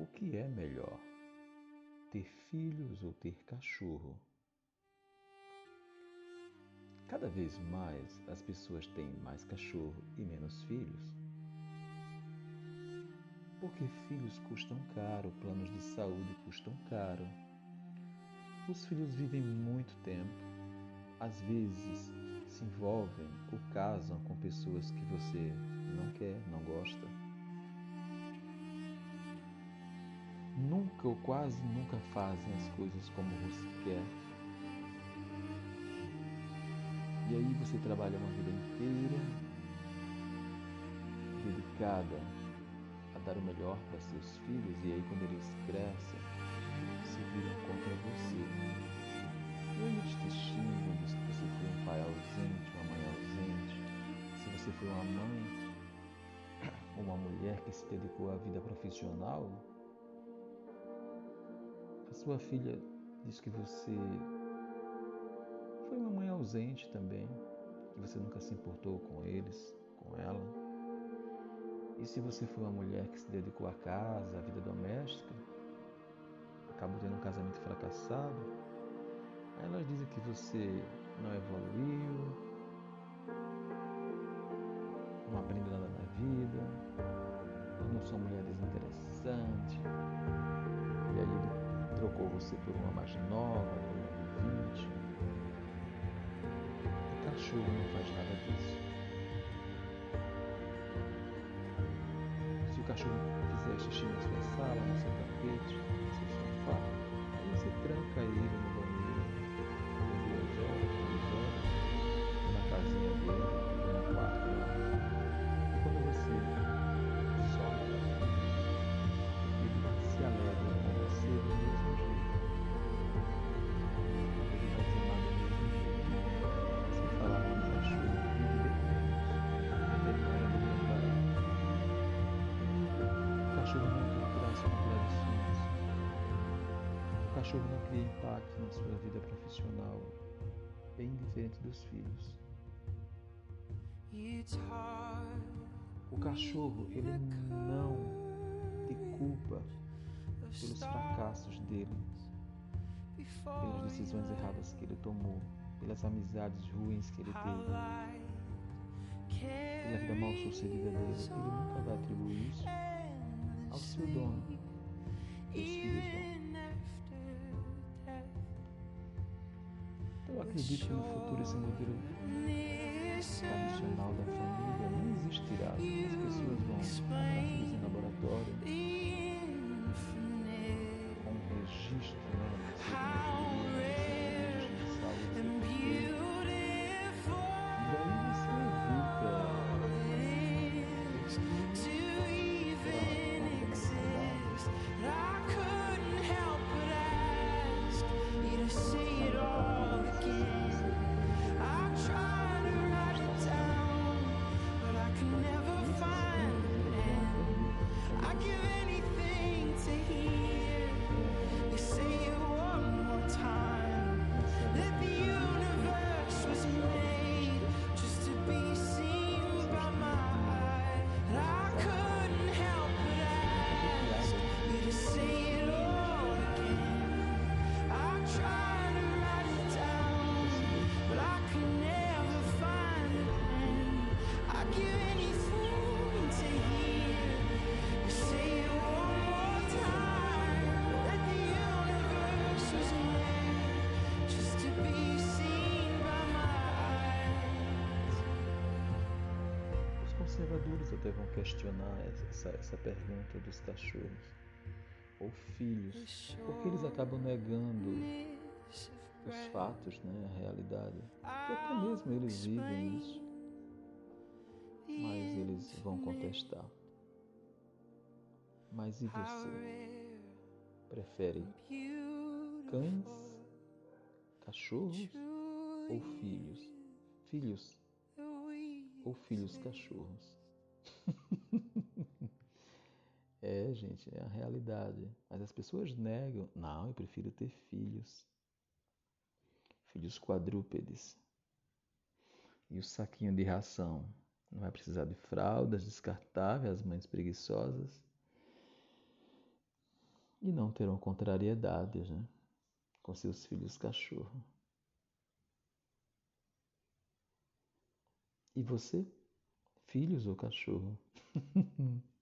O que é melhor? Ter filhos ou ter cachorro? Cada vez mais as pessoas têm mais cachorro e menos filhos. Porque filhos custam caro, planos de saúde custam caro. Os filhos vivem muito tempo, às vezes se envolvem ou casam com pessoas que você não quer, não gosta. Ou quase nunca fazem as coisas como você quer. E aí você trabalha uma vida inteira dedicada a dar o melhor para seus filhos e aí quando eles crescem, se viram contra você. E eles te xingam, que você foi um pai ausente, uma mãe ausente, se você foi uma mãe uma mulher que se dedicou à vida profissional, a sua filha diz que você foi uma mãe ausente também, que você nunca se importou com eles, com ela. E se você foi uma mulher que se dedicou à casa, à vida doméstica, acabou tendo um casamento fracassado, aí elas dizem que você não evoluiu, não aprendeu nada na vida, você por uma mais nova, por uma 20. O cachorro não faz nada disso. Se o cachorro fizer xixi na sua sala, no seu tapete, cachorro não cria impacto na sua vida profissional, bem diferente dos filhos. O cachorro, ele não te culpa pelos fracassos dele, pelas decisões erradas que ele tomou, pelas amizades ruins que ele teve, pela vida mal sucedida dele. Ele nunca vai atribuir isso ao seu dono. Os filhos vão. Eu acredito que no futuro esse modelo tradicional da família não existirá. As pessoas Os conservadores até vão questionar essa, essa pergunta dos cachorros ou filhos, porque eles acabam negando os fatos, né, a realidade. Até mesmo eles vivem isso, mas eles vão contestar. Mas e você? Prefere cães, cachorros ou filhos? Filhos ou filhos cachorros? é, gente, é a realidade. Mas as pessoas negam. Não, eu prefiro ter filhos. Filhos quadrúpedes. E o saquinho de ração. Não vai precisar de fraldas descartáveis, as mães preguiçosas. e não terão contrariedades né, com seus filhos cachorro. E você? Filhos ou cachorro?